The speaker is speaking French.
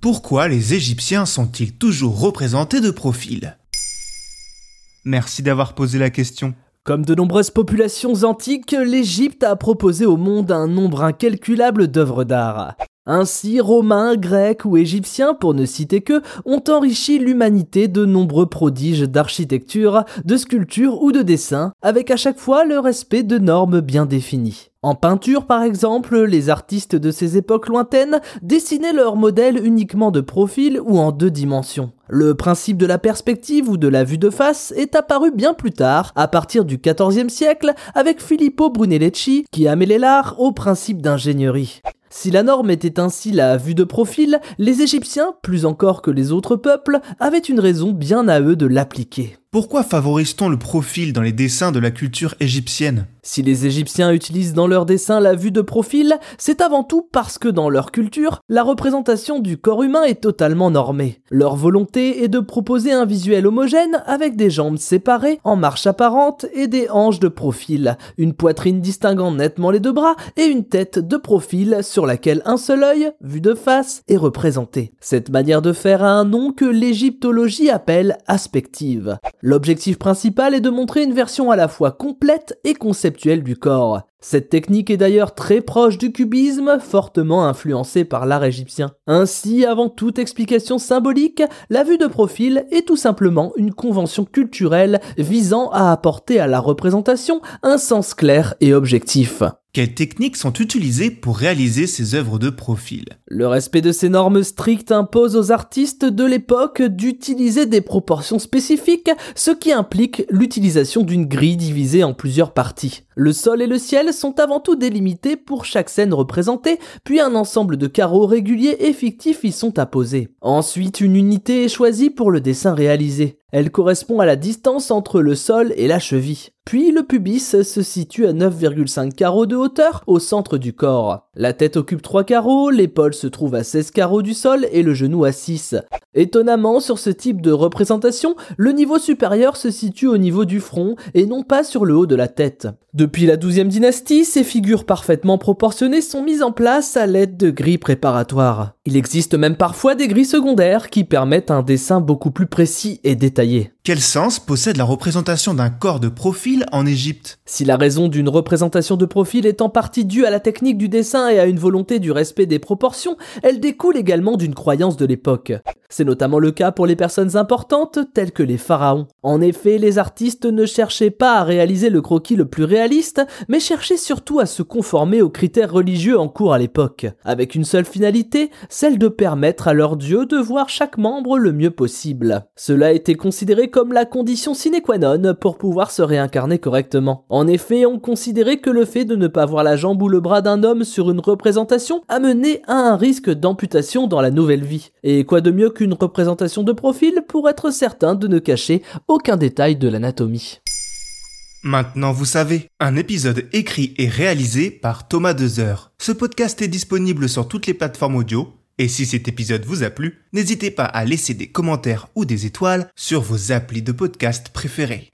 Pourquoi les Égyptiens sont-ils toujours représentés de profil? Merci d'avoir posé la question. Comme de nombreuses populations antiques, l'Égypte a proposé au monde un nombre incalculable d'œuvres d'art. Ainsi, Romains, Grecs ou Égyptiens, pour ne citer que, ont enrichi l'humanité de nombreux prodiges d'architecture, de sculpture ou de dessin, avec à chaque fois le respect de normes bien définies. En peinture, par exemple, les artistes de ces époques lointaines dessinaient leurs modèles uniquement de profil ou en deux dimensions. Le principe de la perspective ou de la vue de face est apparu bien plus tard, à partir du XIVe siècle, avec Filippo Brunelleschi, qui a mêlé l'art au principe d'ingénierie. Si la norme était ainsi la vue de profil, les Égyptiens, plus encore que les autres peuples, avaient une raison bien à eux de l'appliquer. Pourquoi favorise-t-on le profil dans les dessins de la culture égyptienne? Si les Égyptiens utilisent dans leurs dessins la vue de profil, c'est avant tout parce que dans leur culture, la représentation du corps humain est totalement normée. Leur volonté est de proposer un visuel homogène avec des jambes séparées, en marche apparente et des hanches de profil, une poitrine distinguant nettement les deux bras et une tête de profil sur laquelle un seul œil, vu de face, est représenté. Cette manière de faire a un nom que l'égyptologie appelle aspective. L'objectif principal est de montrer une version à la fois complète et conceptuelle du corps. Cette technique est d'ailleurs très proche du cubisme, fortement influencé par l'art égyptien. Ainsi, avant toute explication symbolique, la vue de profil est tout simplement une convention culturelle visant à apporter à la représentation un sens clair et objectif. Quelles techniques sont utilisées pour réaliser ces œuvres de profil? Le respect de ces normes strictes impose aux artistes de l'époque d'utiliser des proportions spécifiques, ce qui implique l'utilisation d'une grille divisée en plusieurs parties. Le sol et le ciel sont avant tout délimités pour chaque scène représentée, puis un ensemble de carreaux réguliers et fictifs y sont apposés. Ensuite, une unité est choisie pour le dessin réalisé. Elle correspond à la distance entre le sol et la cheville. Puis le pubis se situe à 9,5 carreaux de hauteur au centre du corps. La tête occupe 3 carreaux, l'épaule se trouve à 16 carreaux du sol et le genou à 6. Étonnamment, sur ce type de représentation, le niveau supérieur se situe au niveau du front et non pas sur le haut de la tête. Depuis la 12e dynastie, ces figures parfaitement proportionnées sont mises en place à l'aide de grilles préparatoires. Il existe même parfois des grilles secondaires qui permettent un dessin beaucoup plus précis et détaillé. Quel sens possède la représentation d'un corps de profil en Égypte? Si la raison d'une représentation de profil est en partie due à la technique du dessin et à une volonté du respect des proportions, elle découle également d'une croyance de l'époque. C'est notamment le cas pour les personnes importantes telles que les pharaons. En effet, les artistes ne cherchaient pas à réaliser le croquis le plus réaliste, mais cherchaient surtout à se conformer aux critères religieux en cours à l'époque, avec une seule finalité, celle de permettre à leur dieu de voir chaque membre le mieux possible. Cela était considéré comme la condition sine qua non pour pouvoir se réincarner correctement. En effet, on considérait que le fait de ne pas voir la jambe ou le bras d'un homme sur une représentation amenait à un risque d'amputation dans la nouvelle vie. Et quoi de mieux représentation de profil pour être certain de ne cacher aucun détail de l'anatomie. Maintenant vous savez, un épisode écrit et réalisé par Thomas Dezer. Ce podcast est disponible sur toutes les plateformes audio et si cet épisode vous a plu, n'hésitez pas à laisser des commentaires ou des étoiles sur vos applis de podcast préférés.